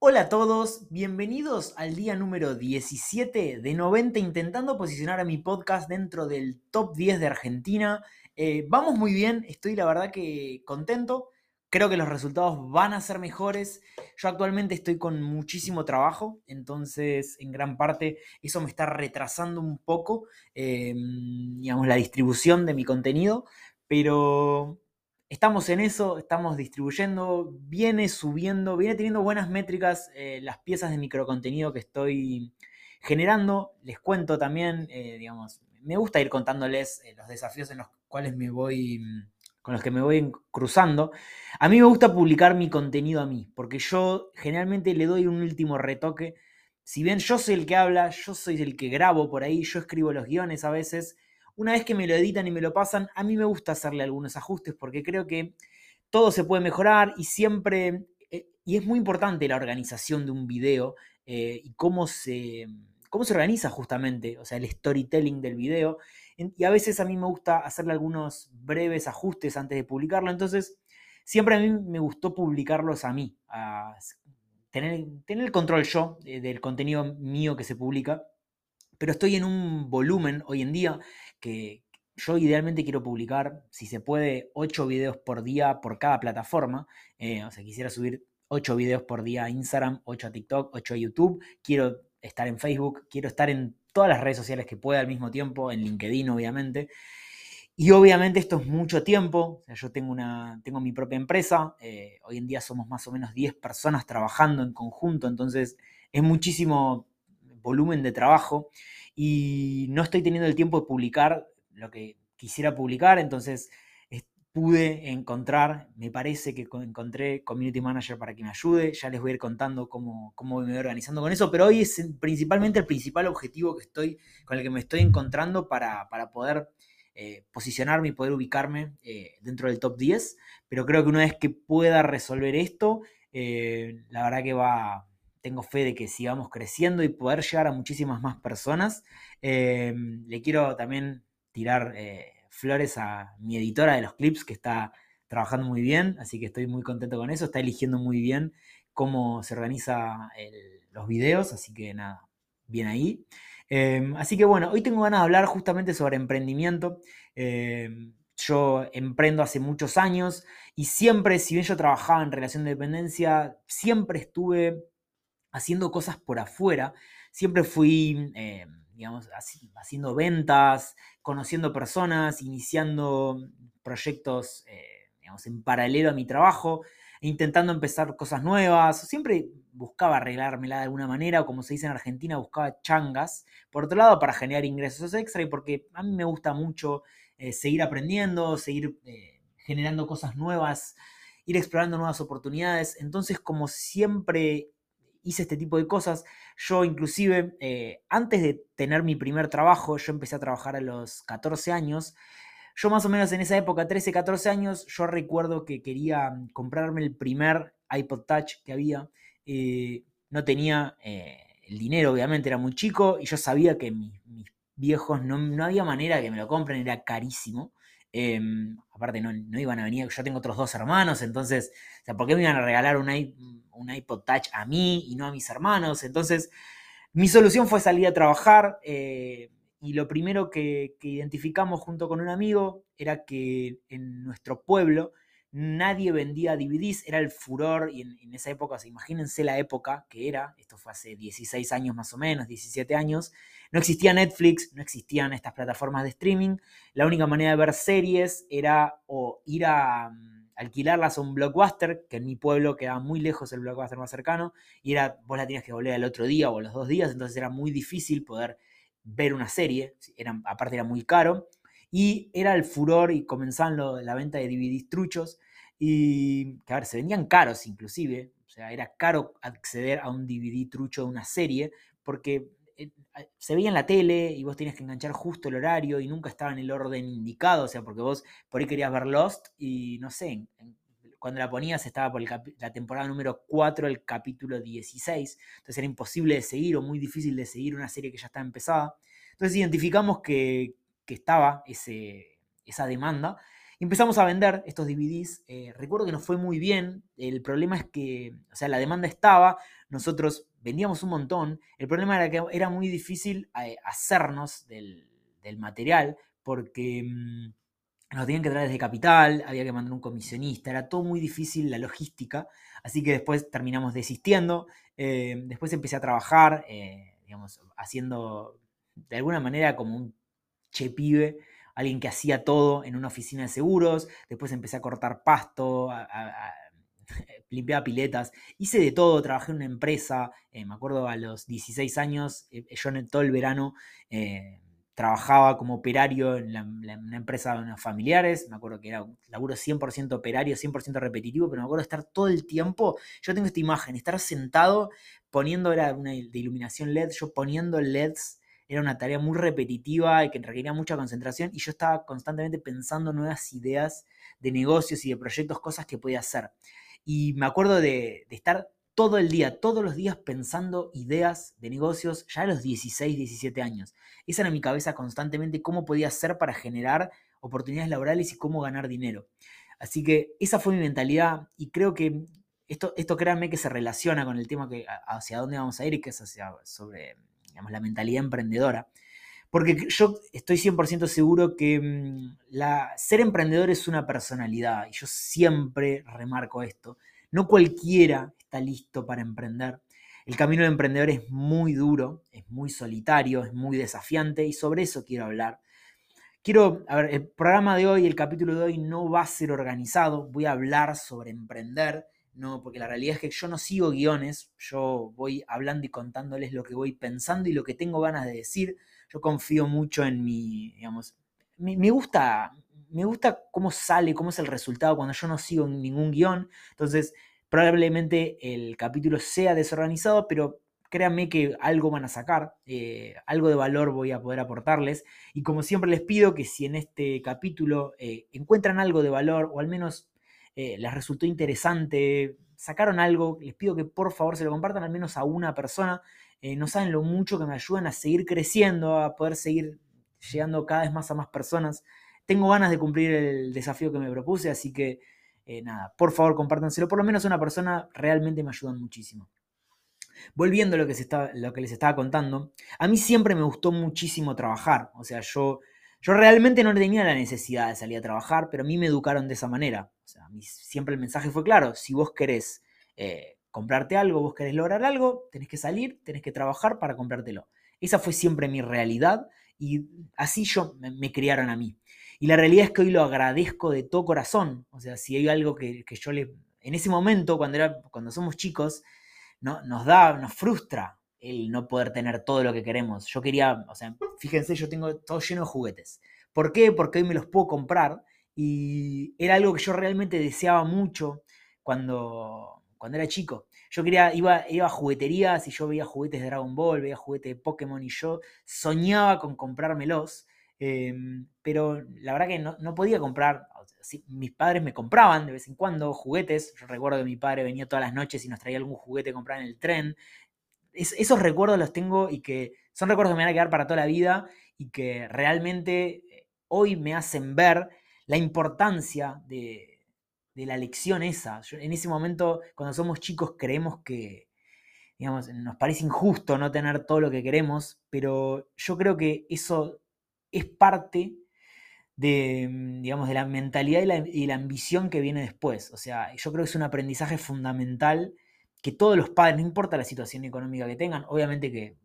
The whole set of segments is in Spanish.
Hola a todos, bienvenidos al día número 17 de 90 intentando posicionar a mi podcast dentro del top 10 de Argentina. Eh, vamos muy bien, estoy la verdad que contento, creo que los resultados van a ser mejores. Yo actualmente estoy con muchísimo trabajo, entonces en gran parte eso me está retrasando un poco, eh, digamos, la distribución de mi contenido, pero Estamos en eso, estamos distribuyendo, viene subiendo, viene teniendo buenas métricas eh, las piezas de microcontenido que estoy generando. Les cuento también, eh, digamos, me gusta ir contándoles eh, los desafíos en los cuales me voy, con los que me voy cruzando. A mí me gusta publicar mi contenido a mí, porque yo generalmente le doy un último retoque. Si bien yo soy el que habla, yo soy el que grabo por ahí, yo escribo los guiones a veces una vez que me lo editan y me lo pasan, a mí me gusta hacerle algunos ajustes porque creo que todo se puede mejorar y siempre, eh, y es muy importante la organización de un video eh, y cómo se, cómo se organiza justamente, o sea, el storytelling del video. Y a veces a mí me gusta hacerle algunos breves ajustes antes de publicarlo, entonces siempre a mí me gustó publicarlos a mí, tener, tener el control yo eh, del contenido mío que se publica pero estoy en un volumen hoy en día que yo idealmente quiero publicar, si se puede, 8 videos por día por cada plataforma. Eh, o sea, quisiera subir 8 videos por día a Instagram, 8 a TikTok, 8 a YouTube. Quiero estar en Facebook, quiero estar en todas las redes sociales que pueda al mismo tiempo, en LinkedIn obviamente. Y obviamente esto es mucho tiempo. yo tengo, una, tengo mi propia empresa. Eh, hoy en día somos más o menos 10 personas trabajando en conjunto. Entonces es muchísimo volumen de trabajo y no estoy teniendo el tiempo de publicar lo que quisiera publicar, entonces pude encontrar, me parece que encontré community manager para que me ayude, ya les voy a ir contando cómo, cómo me voy organizando con eso, pero hoy es principalmente el principal objetivo que estoy, con el que me estoy encontrando para, poder eh, posicionarme y poder ubicarme eh, dentro del top 10, pero creo que una vez que pueda resolver esto, eh, la verdad que va, tengo fe de que sigamos creciendo y poder llegar a muchísimas más personas. Eh, le quiero también tirar eh, flores a mi editora de los clips que está trabajando muy bien, así que estoy muy contento con eso, está eligiendo muy bien cómo se organiza los videos, así que nada, bien ahí. Em, así que bueno, hoy tengo ganas de hablar justamente sobre emprendimiento. Em, yo emprendo hace muchos años y siempre, si bien yo trabajaba en relación de dependencia, siempre estuve haciendo cosas por afuera. Siempre fui, eh, digamos, haciendo ventas, conociendo personas, iniciando proyectos, eh, digamos, en paralelo a mi trabajo, intentando empezar cosas nuevas. Siempre buscaba arreglármela de alguna manera, o como se dice en Argentina, buscaba changas. Por otro lado, para generar ingresos extra y porque a mí me gusta mucho eh, seguir aprendiendo, seguir generando cosas nuevas, ir explorando nuevas oportunidades. Entonces, como siempre hice este tipo de cosas. Yo inclusive, eh, antes de tener mi primer trabajo, yo empecé a trabajar a los 14 años. Yo más o menos en esa época, 13, 14 años, yo recuerdo que quería mm, comprarme el primer iPod Touch que había. Eh, no tenía eh, el dinero, obviamente, era muy chico y yo sabía que mis, viejos no, no, había manera que me lo compren, era carísimo. Em, aparte, no, iban a venir, yo tengo otros dos hermanos, entonces, ¿por qué me iban a regalar un, un iPod Touch a mí y no a mis hermanos? Entonces, mi solución fue salir a trabajar eh, y lo primero que, identificamos junto con un amigo era que en nuestro pueblo nadie vendía DVDs, era el furor y en, esa época, imagínense la época que era, esto fue hace 16 años más o menos, 17 años, no existía Netflix, no existían estas plataformas de streaming, la única manera de ver series era o ir a mm, alquilarlas a un blockbuster, que en mi pueblo quedaba muy lejos el blockbuster más cercano, y era, vos la tenías que volver al otro día o los dos días, entonces era muy difícil poder ver una serie, era, aparte era muy caro, y era el furor y comenzaban la venta de DVDs truchos y a ver, se vendían caros inclusive, o sea, era caro acceder a un DVD trucho de una serie porque eh, se veía en la tele y vos tenías que enganchar justo el horario y nunca estaba en el orden indicado, o sea, porque vos por ahí querías ver Lost y no sé, cuando la ponías estaba por la temporada número 4, el capítulo 16, entonces era imposible de seguir o muy difícil de seguir una serie que ya estaba empezada. Entonces identificamos que, que estaba esa demanda empezamos a vender estos DVDs. Eh, recuerdo que nos fue muy bien. El problema es que, o sea, la demanda estaba, nosotros vendíamos un montón. El problema era que era muy difícil eh, hacernos del, material porque mm, nos tenían que traer desde capital, había que mandar un comisionista, era todo muy difícil la logística. Así que después terminamos desistiendo. Eh, después empecé a trabajar, digamos, haciendo de alguna manera como un pibe alguien que hacía todo en una oficina de seguros, después empecé a cortar pasto, a, limpiaba piletas, hice de todo, trabajé en una empresa, eh, me acuerdo a los 16 años, eh, yo en todo el verano eh, trabajaba como operario en, una empresa de familiares, me acuerdo que era un laburo 100% operario, 100% repetitivo, pero me acuerdo estar todo el tiempo, yo tengo esta imagen, estar sentado poniendo, era una de iluminación LED, yo poniendo LEDs era una tarea muy repetitiva y que requería mucha concentración y yo estaba constantemente pensando nuevas ideas de negocios y de proyectos, cosas que podía hacer. Y me acuerdo de, estar todo el día, todos los días pensando ideas de negocios ya a los 16, 17 años. Esa era mi cabeza constantemente, cómo podía hacer para generar oportunidades laborales y cómo ganar dinero. Así que esa fue mi mentalidad y creo que esto, esto créanme que se relaciona con el tema que hacia dónde vamos a ir y que es hacia, sobre la mentalidad emprendedora. Porque yo estoy 100% seguro que mm, ser emprendedor es una personalidad, y yo siempre remarco esto. No cualquiera está listo para emprender. El camino del emprendedor es muy duro, es muy solitario, es muy desafiante, y sobre eso quiero hablar. Quiero, el programa de hoy, el capítulo de hoy no va a ser organizado, voy a hablar sobre emprender, no, porque la realidad es que yo no sigo guiones, yo voy hablando y contándoles lo que voy pensando y lo que tengo ganas de decir. Yo confío mucho en mi, digamos, me, gusta, me gusta cómo sale, cómo es el resultado cuando yo no sigo ningún guion. Entonces, probablemente el capítulo sea desorganizado, pero créanme que algo van a sacar, eh, algo de valor voy a poder aportarles. Y como siempre les pido que si en este capítulo eh, encuentran algo de valor o al menos eh, les resultó interesante, sacaron algo, les pido que por favor se lo compartan al menos a una persona. Eh, no saben lo mucho que me ayudan a seguir creciendo, a poder seguir llegando cada vez más a más personas. Tengo ganas de cumplir el desafío que me propuse, así que eh, nada, por favor compártanselo, por lo menos a una persona, realmente me ayudan muchísimo. Volviendo a lo que, se está, lo que les estaba contando, a mí siempre me gustó muchísimo trabajar, o sea, yo yo realmente no tenía la necesidad de salir a trabajar, pero a mí me educaron de esa manera. Siempre el mensaje fue claro, si vos querés eh, comprarte algo, vos querés lograr algo, tenés que salir, tenés que trabajar para comprártelo. Esa fue siempre mi realidad y así yo me, criaron a mí. Y la realidad es que hoy lo agradezco de todo corazón. O sea, si hay algo que, yo le... En ese momento, cuando, era, cuando somos chicos, no, nos da, nos frustra el no poder tener todo lo que queremos. Yo quería, o sea, fíjense, yo tengo todo lleno de juguetes. ¿Por qué? Porque hoy me los puedo comprar y era algo que yo realmente deseaba mucho cuando, cuando era chico. Yo quería, iba, iba a jugueterías y yo veía juguetes de Dragon Ball, veía juguetes de Pokémon y yo soñaba con comprármelos. Em, pero la verdad que no, podía comprar, mis padres me compraban de vez en cuando juguetes, yo recuerdo que mi padre venía todas las noches y nos traía algún juguete a comprar en el tren, esos recuerdos los tengo y que son recuerdos que me van a quedar para toda la vida y que realmente eh, hoy me hacen ver la importancia de, la lección esa. en ese momento, cuando somos chicos, creemos que, digamos, nos parece injusto no tener todo lo que queremos, pero yo creo que eso es parte de, mm, digamos, de la mentalidad y la, y la ambición que viene después. O sea, yo creo que es un aprendizaje fundamental que todos los padres, no importa la situación económica que tengan, obviamente que,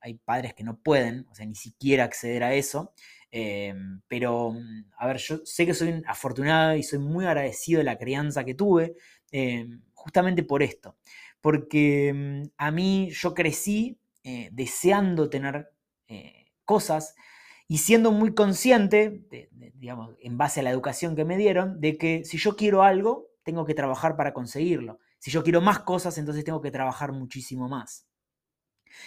hay, padres que no pueden, o sea, ni siquiera acceder a eso, em, pero, mm, a ver, yo sé que soy afortunado y soy muy agradecido de la crianza que tuve, em, justamente por esto, porque mm, a mí yo crecí eh, deseando tener eh, cosas y siendo muy consciente, digamos, en base a la educación que me dieron, de que si yo quiero algo, tengo que trabajar para conseguirlo. Si yo quiero más cosas, entonces tengo que trabajar muchísimo más.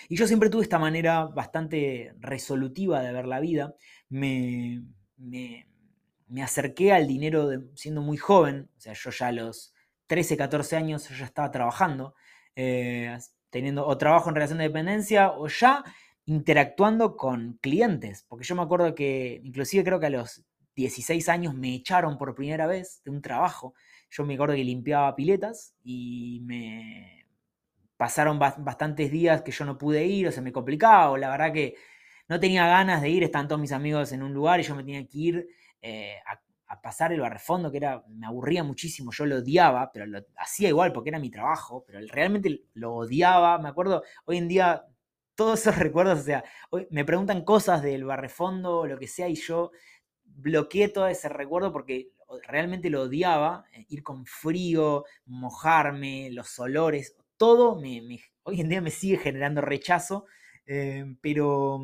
Y yo siempre tuve esta manera bastante resolutiva de ver la vida. Me, me, acerqué al dinero siendo muy joven, o sea, yo ya a los 13, 14 años ya estaba trabajando, eh, teniendo o trabajo en relación de dependencia o ya interactuando con clientes, porque yo me acuerdo que inclusive creo que a los 16 años me echaron por primera vez de un trabajo. Yo me acuerdo que limpiaba piletas y me pasaron bastantes días que yo no pude ir o se me complicaba o la verdad que no tenía ganas de ir, estaban todos mis amigos en un lugar y yo me tenía que ir eh, a, pasar el barrefondo, que era, me aburría muchísimo, yo lo odiaba, pero lo hacía igual porque era mi trabajo, pero realmente lo odiaba, me acuerdo, hoy en día todos esos recuerdos, o sea, hoy me preguntan cosas del barrefondo lo que sea y yo bloqueé todo ese recuerdo porque realmente lo odiaba, eh, ir con frío, mojarme, los olores, todo me, hoy en día me sigue generando rechazo, eh, pero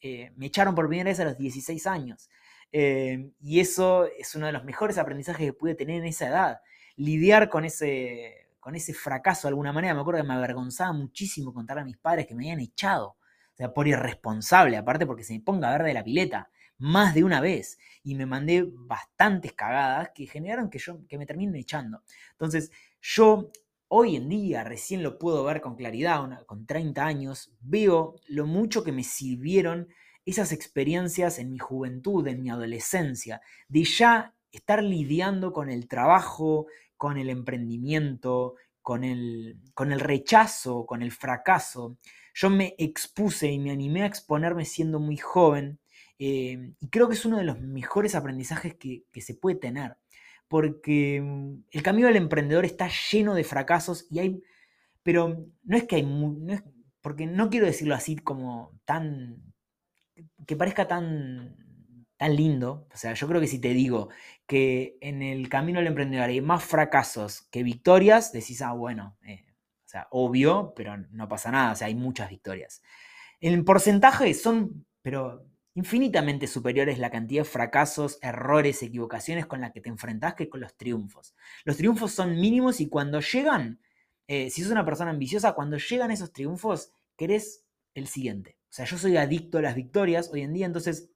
eh, me echaron por primera vez a los 16 años. y eso es uno de los mejores aprendizajes que pude tener en esa edad. Lidiar con ese, con ese fracaso de alguna manera. Me acuerdo que me avergonzaba muchísimo contar a mis padres que me habían echado. O sea, por irresponsable, aparte porque se me ponga verde la pileta más de una vez. Y me mandé bastantes cagadas que generaron que, yo, que me terminen echando. Entonces, yo hoy en día recién lo puedo ver con claridad, con 30 años, veo lo mucho que me sirvieron esas experiencias en mi juventud, en mi adolescencia, de ya estar lidiando con el trabajo, con el emprendimiento, con el, con el rechazo, con el fracaso. Yo me expuse y me animé a exponerme siendo muy joven eh, y creo que es uno de los mejores aprendizajes que, se puede tener, porque mm, el camino del emprendedor está lleno de fracasos y hay, pero no es que hay, no porque no quiero decirlo así como tan, que parezca tan tan lindo. O sea, yo creo que si te digo que en el camino del emprendedor hay más fracasos que victorias, decís, ah, bueno, eh, o sea, obvio, pero no pasa nada, o sea, hay muchas victorias. En porcentaje son, pero infinitamente superiores la cantidad de fracasos, errores, equivocaciones con las que te enfrentás que con los triunfos. Los triunfos son mínimos y cuando llegan, eh, si sos una persona ambiciosa, cuando llegan esos triunfos, querés el siguiente. O sea, yo soy adicto a las victorias hoy en día, entonces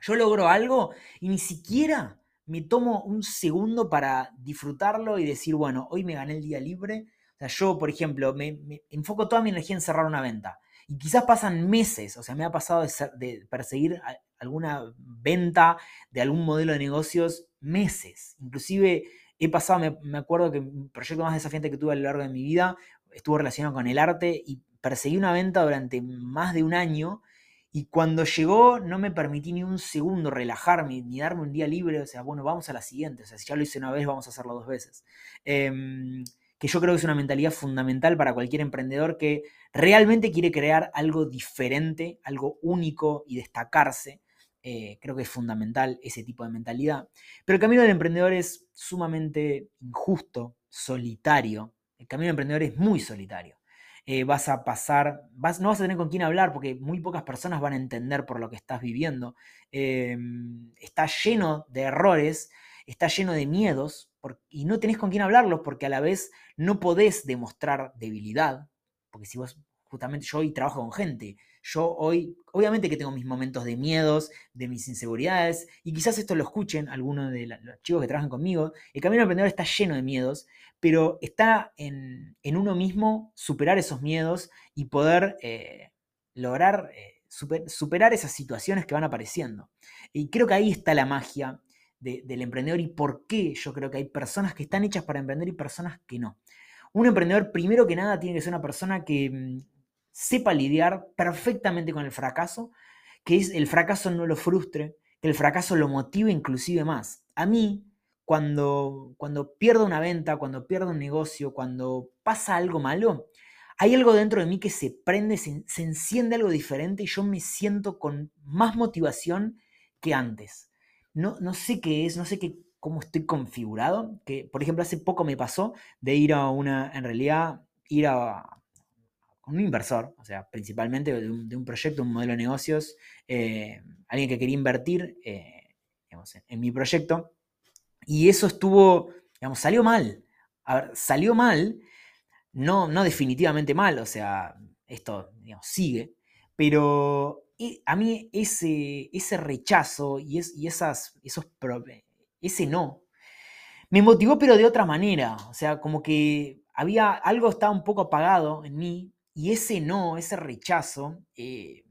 yo logro algo y ni siquiera me tomo un segundo para disfrutarlo y decir, bueno, hoy me gané el día libre. O sea, yo, por ejemplo, me, enfoco toda mi energía en cerrar una venta. Y quizás pasan meses, o sea, me ha pasado de, perseguir alguna venta de algún modelo de negocios meses. Inclusive he pasado, me, me acuerdo que un proyecto más desafiante que tuve a lo largo de mi vida estuvo relacionado con el arte y perseguí una venta durante más de un año y cuando llegó no me permití ni un segundo relajarme, ni darme un día libre, o sea, bueno, vamos a la siguiente, o sea, si ya lo hice una vez, vamos a hacerlo dos veces. Em, que yo creo que es una mentalidad fundamental para cualquier emprendedor que realmente quiere crear algo diferente, algo único y destacarse. Eh, creo que es fundamental ese tipo de mentalidad. Pero el camino del emprendedor es sumamente injusto, solitario. El camino del emprendedor es muy solitario. Eh, vas a pasar, no vas a tener con quién hablar porque muy pocas personas van a entender por lo que estás viviendo. Em, está lleno de errores, está lleno de miedos y no tenés con quién hablarlos porque a la vez no podés demostrar debilidad. Porque si vos, justamente yo hoy trabajo con gente, yo hoy, obviamente que tengo mis momentos de miedos, de mis inseguridades, y quizás esto lo escuchen algunos de los chicos que trabajan conmigo. El camino emprendedor está lleno de miedos, pero está en, uno mismo superar esos miedos y poder eh, lograr eh, superar esas situaciones que van apareciendo. Y creo que ahí está la magia del emprendedor y por qué yo creo que hay personas que están hechas para emprender y personas que no. Un emprendedor, primero que nada, tiene que ser una persona que mm, sepa lidiar perfectamente con el fracaso, que es, el fracaso no lo frustre, que el fracaso lo motive inclusive más. A mí, cuando, cuando pierdo una venta, cuando pierdo un negocio, cuando pasa algo malo, hay algo dentro de mí que se prende, se, enciende algo diferente y yo me siento con más motivación que antes. No, no sé qué es, no sé qué, cómo estoy configurado, que por ejemplo hace poco me pasó de ir a una, en realidad, ir a un inversor, o sea, principalmente de un, proyecto, un modelo de negocios, eh, alguien que quería invertir eh, en mi proyecto, y eso estuvo, digamos, salió mal. A ver, salió mal, no, no definitivamente mal, o sea, esto, digamos, sigue, pero a mí ese, ese rechazo y, es, y esas, esos ese no, me motivó pero de otra manera, o sea, como que había, algo estaba un poco apagado en mí y ese no, ese rechazo, eh,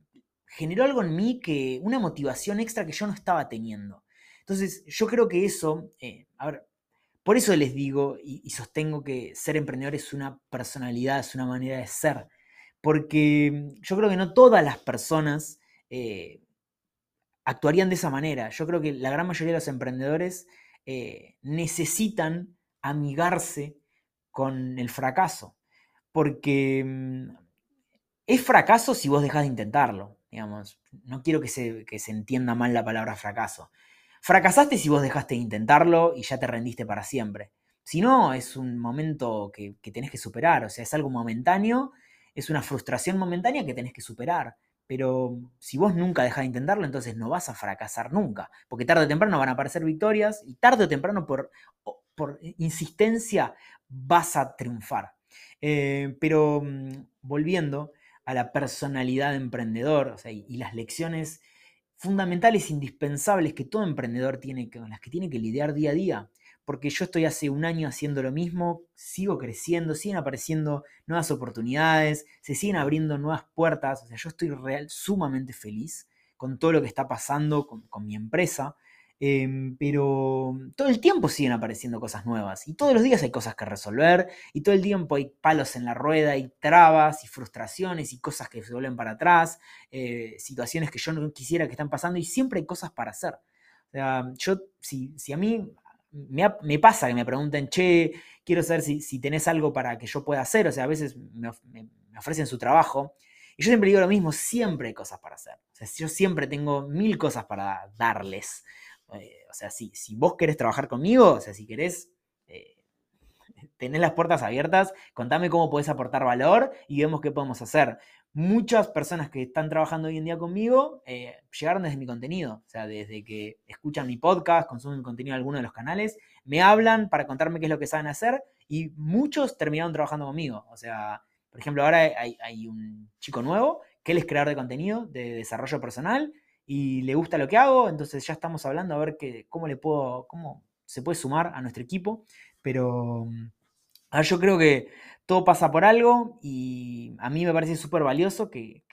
generó algo en mí que, una motivación extra que yo no estaba teniendo. Entonces, yo creo que eso, eh, por eso les digo y, sostengo que ser emprendedor es una personalidad, es una manera de ser, porque yo creo que no todas las personas eh, actuarían de esa manera. Yo creo que la gran mayoría de los emprendedores eh, necesitan amigarse con el fracaso, porque mm, es fracaso si vos dejas de intentarlo, digamos. No quiero que se, que se entienda mal la palabra fracaso. Fracasaste si vos dejaste de intentarlo y ya te rendiste para siempre. Si no, es un momento que, tenés que superar, o sea, es algo momentáneo, es una frustración momentánea que tenés que superar. Pero si vos nunca dejás de intentarlo, entonces no vas a fracasar nunca. Porque tarde o temprano van a aparecer victorias y tarde o temprano por, por insistencia vas a triunfar. Eh, pero mm, volviendo a la personalidad de emprendedor y, las lecciones fundamentales, indispensables que todo emprendedor tiene, con las que tiene que lidiar día a día. Porque yo estoy hace un año haciendo lo mismo, sigo creciendo, siguen apareciendo nuevas oportunidades, se siguen abriendo nuevas puertas. O sea, yo estoy real, sumamente feliz con todo lo que está pasando con, con mi empresa. Em, pero todo el tiempo siguen apareciendo cosas nuevas y todos los días hay cosas que resolver y todo el tiempo hay palos en la rueda y trabas y frustraciones y cosas que se vuelven para atrás, eh, situaciones que yo no quisiera que están pasando y siempre hay cosas para hacer. O sea, yo, si, si a mí me, pasa que me pregunten, che, quiero saber si, si, tenés algo para que yo pueda hacer, o sea, a veces me, ofrecen su trabajo. Y yo siempre digo lo mismo, siempre hay cosas para hacer. O sea, yo siempre tengo mil cosas para darles. Eh, o sea, si, si vos querés trabajar conmigo, o sea, si querés eh, tener las puertas abiertas, contame cómo podés aportar valor y vemos qué podemos hacer. Muchas personas que están trabajando hoy en día conmigo eh, llegaron desde mi contenido, o sea, desde que escuchan mi podcast, consumen contenido en alguno de los canales, me hablan para contarme qué es lo que saben hacer y muchos terminaron trabajando conmigo. O sea, por ejemplo, ahora hay, un chico nuevo que él es creador de contenido, de desarrollo personal, y le gusta lo que hago, entonces ya estamos hablando a ver cómo le puedo, cómo se puede sumar a nuestro equipo. Pero mm, a yo creo que todo pasa por algo y a mí me parece súper valioso que,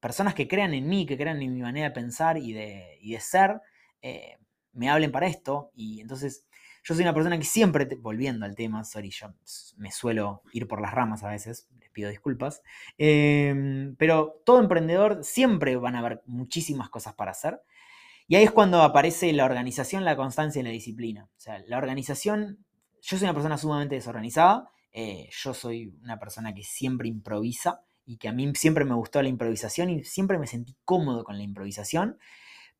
personas que crean en mí, que crean en mi manera de pensar y de, ser, eh, me hablen para esto. Y entonces yo soy una persona que siempre, volviendo al tema, sorry, yo me suelo ir por las ramas a veces, les pido disculpas, em, pero todo emprendedor siempre van a haber muchísimas cosas para hacer. Y ahí es cuando aparece la organización, la constancia y la disciplina. O sea, la organización, yo soy una persona sumamente desorganizada, eh, yo soy una persona que siempre improvisa y que a mí siempre me gustó la improvisación y siempre me sentí cómodo con la improvisación,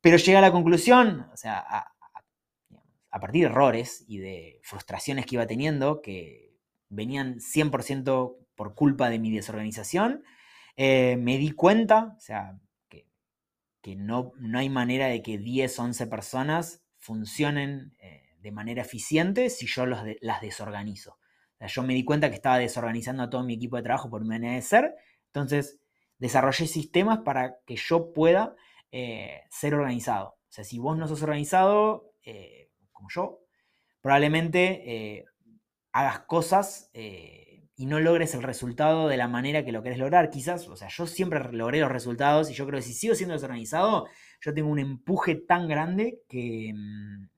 pero llega a la conclusión, o sea, a, partir de errores y de frustraciones que iba teniendo, que venían 100% por culpa de mi desorganización, eh, me di cuenta, o sea, que, no, no, hay manera de que 10, 11 personas funcionen eh, de manera eficiente si yo las desorganizo. Yo me di cuenta que estaba desorganizando a todo mi equipo de trabajo por mi manera de ser, entonces desarrollé sistemas para que yo pueda eh, ser organizado. O sea, si vos no sos organizado, yo, probablemente eh, hagas cosas eh, y no logres el resultado de la manera que lo querés lograr. Quizás, o sea, yo siempre logré los resultados y yo creo que si sigo siendo desorganizado, yo tengo un empuje tan grande que, mm,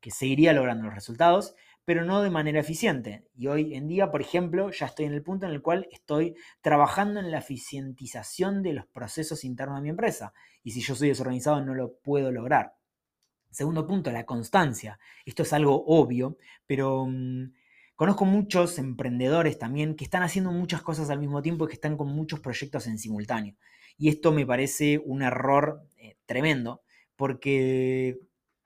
que seguiría logrando los resultados, pero no de manera eficiente. Y hoy en día, por ejemplo, ya estoy en el punto en el cual estoy trabajando en la eficientización de los procesos internos de mi empresa. Y si yo soy desorganizado, no lo puedo lograr. Segundo punto, la constancia. Esto es algo obvio, pero mm, conozco muchos emprendedores también que están haciendo muchas cosas al mismo tiempo y que están con muchos proyectos en simultáneo. Y esto me parece un error eh, tremendo, porque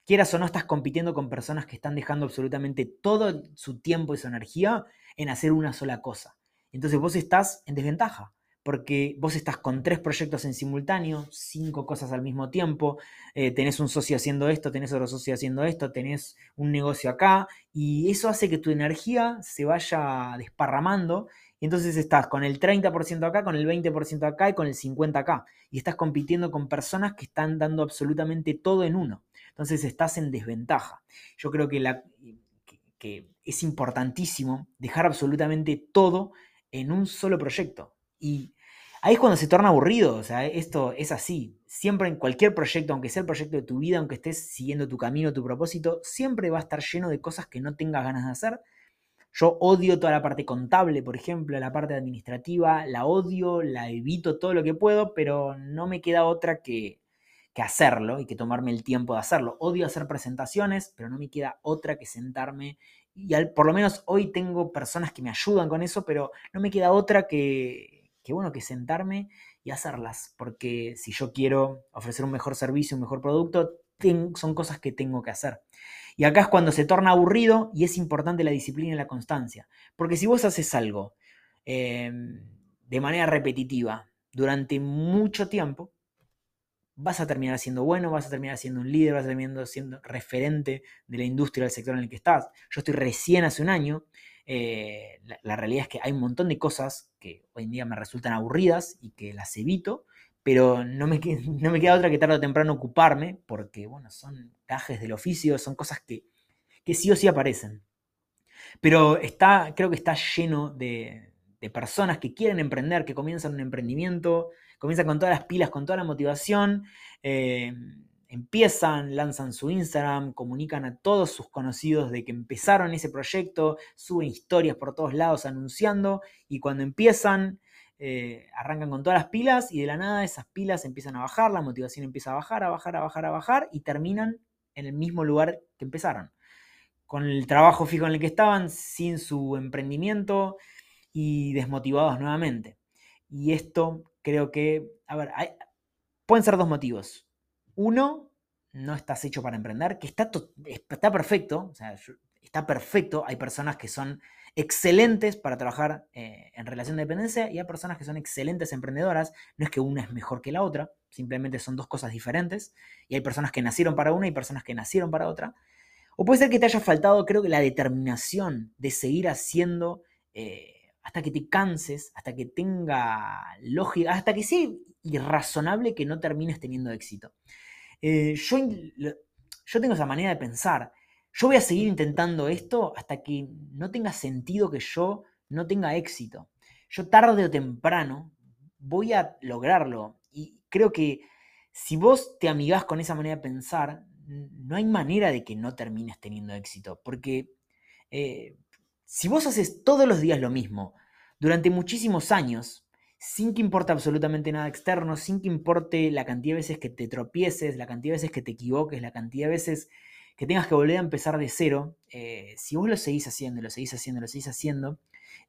quieras o no estás compitiendo con personas que están dejando absolutamente todo su tiempo y su energía en hacer una sola cosa. Entonces vos estás en desventaja porque vos estás con tres proyectos en simultáneo, cinco cosas al mismo tiempo, eh, tenés un socio haciendo esto, tenés otro socio haciendo esto, tenés un negocio acá, y eso hace que tu energía se vaya desparramando, y entonces estás con el 30% acá, con el 20% acá y con el 50% acá, y estás compitiendo con personas que están dando absolutamente todo en uno. Entonces estás en desventaja. Yo creo que, que es importantísimo dejar absolutamente todo en un solo proyecto. Y ahí es cuando se torna aburrido, o sea, esto es así. siempre en cualquier proyecto, aunque sea el proyecto de tu vida, aunque estés siguiendo tu camino, tu propósito, siempre va a estar lleno de cosas que no tengas ganas de hacer. Yo odio toda la parte contable, por ejemplo, la parte administrativa, la odio, la evito todo lo que puedo, pero no me queda otra que, que hacerlo y que tomarme el tiempo de hacerlo. Odio hacer presentaciones, pero no me queda otra que sentarme y al, por lo menos hoy tengo personas que me ayudan con eso, pero no me queda otra que, que, bueno, que sentarme y hacerlas, porque si yo quiero ofrecer un mejor servicio, un mejor producto, son cosas que tengo que hacer. Y acá es cuando se torna aburrido y es importante la disciplina y la constancia, porque si vos haces algo em, de manera repetitiva durante mucho tiempo, vas a terminar siendo bueno, vas a terminar siendo un líder, vas a terminar siendo referente de la industria del sector en el que estás. Yo estoy recién hace un año. Eh, la, realidad es que hay un montón de cosas que hoy en día me resultan aburridas y que las evito, pero no me, queda otra que tarde o temprano ocuparme, porque bueno, son cajes del oficio, son cosas que, que sí o sí aparecen. Pero está, creo que está lleno de, de personas que quieren emprender, que comienzan un emprendimiento, comienzan con todas las pilas, con toda la motivación, eh, empiezan, lanzan su Instagram, comunican a todos sus conocidos de que empezaron ese proyecto, suben historias por todos lados anunciando y cuando empiezan eh, arrancan con todas las pilas y de la nada esas pilas empiezan a bajar, la motivación empieza a bajar, a bajar, a bajar, a bajar y terminan en el mismo lugar que empezaron. Con el trabajo fijo en el que estaban, sin su emprendimiento, y desmotivados nuevamente. Y esto creo que, a ver, pueden ser dos motivos. Uno, no estás hecho para emprender, que está, está perfecto, está perfecto. Hay personas que son excelentes para trabajar eh, en relación de dependencia y hay personas que son excelentes emprendedoras. No es que una es mejor que la otra, simplemente son dos cosas diferentes. Y hay personas que nacieron para una y personas que nacieron para otra. O puede ser que te haya faltado, creo que, la determinación de seguir haciendo eh, hasta que te canses, hasta que tenga lógica, hasta que sea irrazonable que no termines teniendo éxito. Eh, yo, yo tengo esa manera de pensar. Yo voy a seguir intentando esto hasta que no tenga sentido que yo no tenga éxito. Yo tarde o temprano voy a lograrlo. Y creo que si vos te amigás con esa manera de pensar, no hay manera de que no termines teniendo éxito. Porque eh, si vos haces todos los días lo mismo, durante muchísimos años, sin que importe absolutamente nada externo, sin que importe la cantidad de veces que te tropieces, la cantidad de veces que te equivoques, la cantidad de veces que tengas que volver a empezar de cero, eh, si vos lo seguís haciendo, lo seguís haciendo, lo seguís haciendo,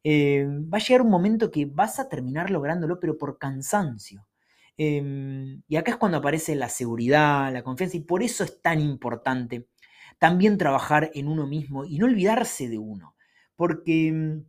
eh, va a llegar un momento que vas a terminar lográndolo, pero por cansancio. Em, y acá es cuando aparece la seguridad, la confianza, y por eso es tan importante también trabajar en uno mismo y no olvidarse de uno. Porque mm,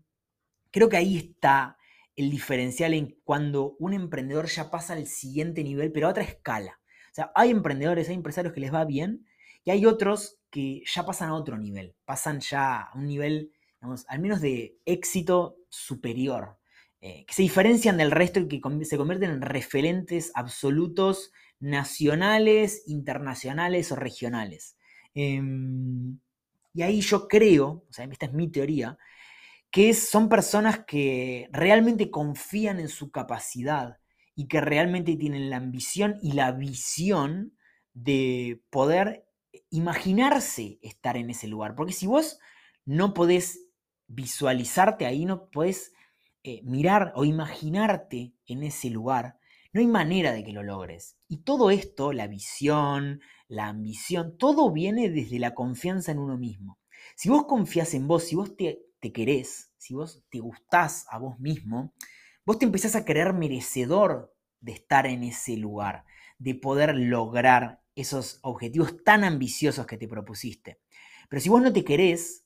creo que ahí está el diferencial en cuando un emprendedor ya pasa al siguiente nivel, pero a otra escala. O sea, hay emprendedores, hay empresarios que les va bien y hay otros que ya pasan a otro nivel, pasan ya a un nivel, digamos, al menos de éxito superior, eh, que se diferencian del resto y que se convierten en referentes absolutos nacionales, internacionales o regionales. Em, y ahí yo creo, o sea, esta es mi teoría, que son personas que realmente confían en su capacidad y que realmente tienen la ambición y la visión de poder imaginarse estar en ese lugar. Porque si vos no podés visualizarte ahí, no podés eh, mirar o imaginarte en ese lugar, no hay manera de que lo logres. Y todo esto, la visión, la ambición, todo viene desde la confianza en uno mismo. Si vos confías en vos, si vos te, querés, si vos te gustás a vos mismo, vos te empezás a creer merecedor de estar en ese lugar, de poder lograr esos objetivos tan ambiciosos que te propusiste. Pero si vos no te querés,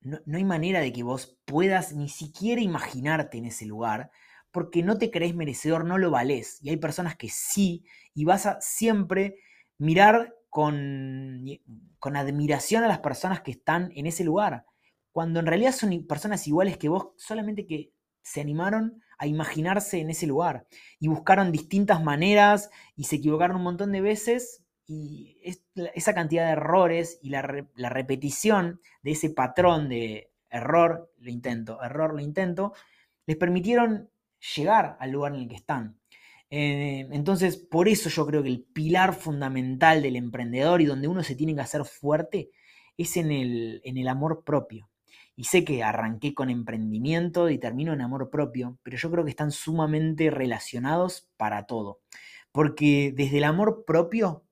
no, no, hay manera de que vos puedas ni siquiera imaginarte en ese lugar, porque no te crees merecedor, no lo valés. Y hay personas que sí, y vas a siempre mirar con, con admiración a las personas que están en ese lugar, cuando en realidad son personas iguales que vos, solamente que se animaron a imaginarse en ese lugar y buscaron distintas maneras y se equivocaron un montón de veces y esa cantidad de errores y la, repetición de ese patrón de error, lo intento, error, lo intento, les permitieron llegar al lugar en el que están. Eh, entonces, por eso yo creo que el pilar fundamental del emprendedor y donde uno se tiene que hacer fuerte es en el, en el amor propio. Y sé que arranqué con emprendimiento y termino en amor propio, pero yo creo que están sumamente relacionados para todo. Porque desde el amor propio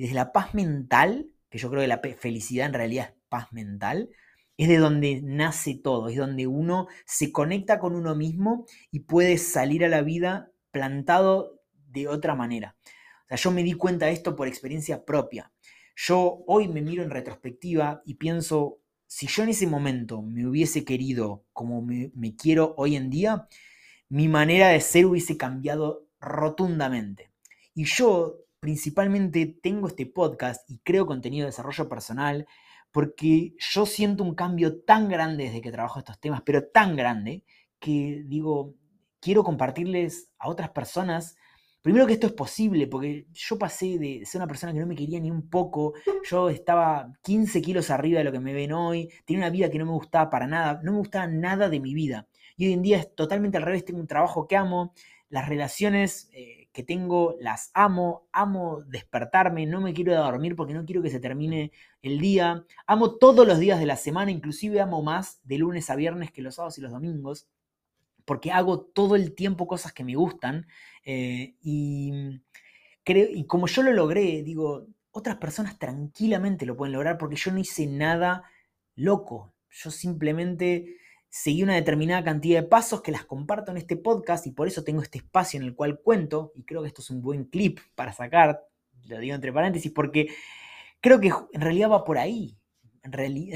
desde la paz mental, que yo creo que la felicidad en realidad es paz mental, es de donde nace todo, es donde uno se conecta con uno mismo y puede salir a la vida plantado de otra manera. O sea, yo me di cuenta de esto por experiencia propia. Yo hoy me miro en retrospectiva y pienso, si yo en ese momento me hubiese querido como me, quiero hoy en día, mi manera de ser hubiese cambiado rotundamente. Y yo principalmente tengo este podcast y creo contenido de desarrollo personal porque yo siento un cambio tan grande desde que trabajo estos temas, pero tan grande, que digo, quiero compartirles a otras personas. Primero que esto es posible, porque yo pasé de ser una persona que no me quería ni un poco, yo estaba 15 kilos arriba de lo que me ven hoy, tenía una vida que no me gustaba para nada, no me gustaba nada de mi vida. Y hoy en día es totalmente al revés, tengo un trabajo que amo, las relaciones eh, que tengo las amo, amo despertarme, no me quiero dormir porque no quiero que se termine el día, amo todos los días de la semana, inclusive amo más de lunes a viernes que los sábados y los domingos porque hago todo el tiempo cosas que me gustan eh, y, creo, y como yo lo logré, digo, otras personas tranquilamente lo pueden lograr porque yo no hice nada loco, yo simplemente seguí una determinada cantidad de pasos que las comparto en este podcast y por eso tengo este espacio en el cual cuento y creo que esto es un buen clip para sacar, lo digo entre paréntesis, porque creo que en realidad va por ahí. En,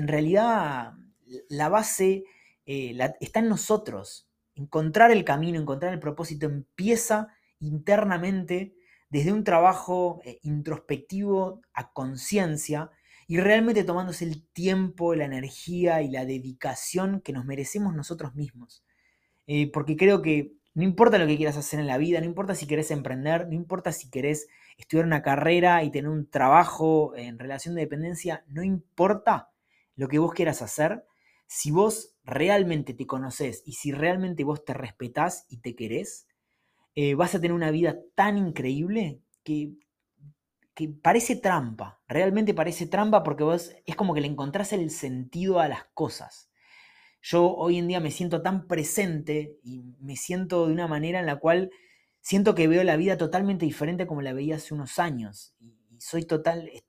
realidad la base eh, está en nosotros encontrar el camino, encontrar el propósito empieza internamente desde un trabajo eh, introspectivo a conciencia y realmente tomándose el tiempo, la energía y la dedicación que nos merecemos nosotros mismos. Eh, porque creo que no importa lo que quieras hacer en la vida, no importa si querés emprender, no importa si querés estudiar una carrera y tener un trabajo en relación de dependencia, no importa lo que vos quieras hacer, si vos realmente te conoces y si realmente vos te respetás y te querés, eh, vas a tener una vida tan increíble que, que parece trampa, realmente parece trampa porque vos es como que le encontrás el sentido a las cosas. Yo hoy en día me siento tan presente y me siento de una manera en la cual siento que veo la vida totalmente diferente como la veía hace unos años. Y, soy total, es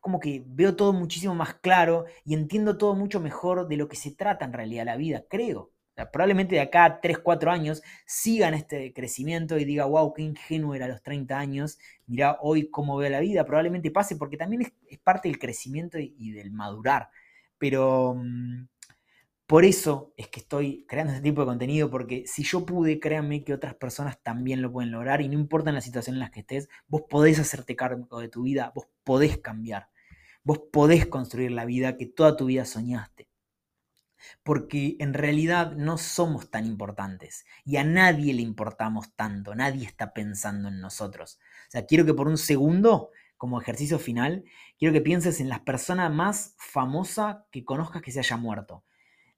como que veo todo muchísimo más claro y entiendo todo mucho mejor de lo que se trata en realidad la vida, creo. Probablemente de acá a 3, 4 años sigan este crecimiento y diga, wow, qué ingenuo era a los 30 años, mira hoy cómo veo la vida, probablemente pase porque también es, parte del crecimiento y, del madurar. Pero mm, por eso es que estoy creando este tipo de contenido, porque si yo pude, créanme que otras personas también lo pueden lograr y no importa la situación en la que estés, vos podés hacerte cargo de tu vida, vos podés cambiar, vos podés construir la vida que toda tu vida soñaste. Porque en realidad no somos tan importantes y a nadie le importamos tanto, nadie está pensando en nosotros. O sea, quiero que por un segundo, como ejercicio final, quiero que pienses en la persona más famosa que conozcas que se haya muerto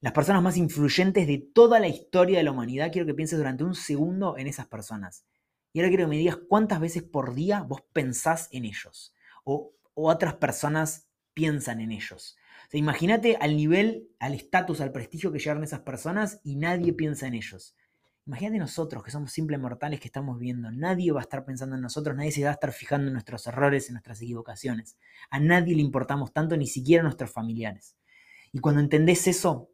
las personas más influyentes de toda la historia de la humanidad, quiero que pienses durante un segundo en esas personas. Y ahora quiero que me digas cuántas veces por día vos pensás en ellos o, otras personas piensan en ellos. O imagínate al nivel, al estatus, al prestigio que llegaron esas personas y nadie piensa en ellos. Imagínate nosotros que somos simples mortales que estamos viendo. Nadie va a estar pensando en nosotros, nadie se va a estar fijando en nuestros errores, en nuestras equivocaciones. A nadie le importamos tanto, ni siquiera a nuestros familiares. Y cuando entendés eso,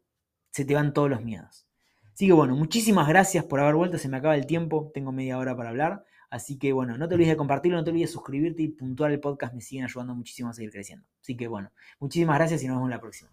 se te van todos los miedos. Así que bueno, muchísimas gracias por haber vuelto, se me acaba el tiempo, tengo media hora para hablar. Así que bueno, no te olvides de compartirlo, no te olvides de suscribirte y puntuar el podcast, me siguen ayudando muchísimo a seguir creciendo. Así que bueno, muchísimas gracias y nos vemos la próxima.